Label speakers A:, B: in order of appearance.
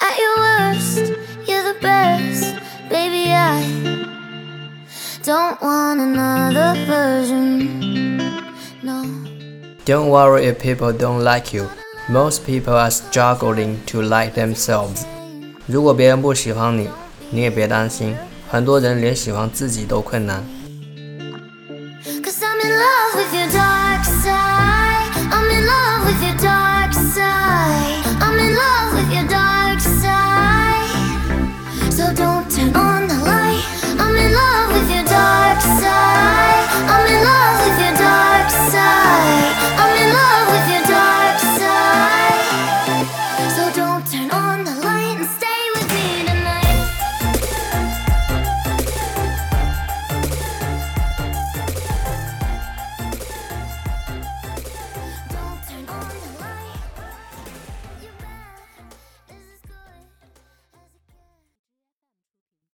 A: At your worst, you're the best, baby. I don't want another version. No.
B: Don't worry if people don't like you. Most people are struggling to like themselves. 如果别人不喜欢你，你也别担心，很多人连喜欢自己都困难。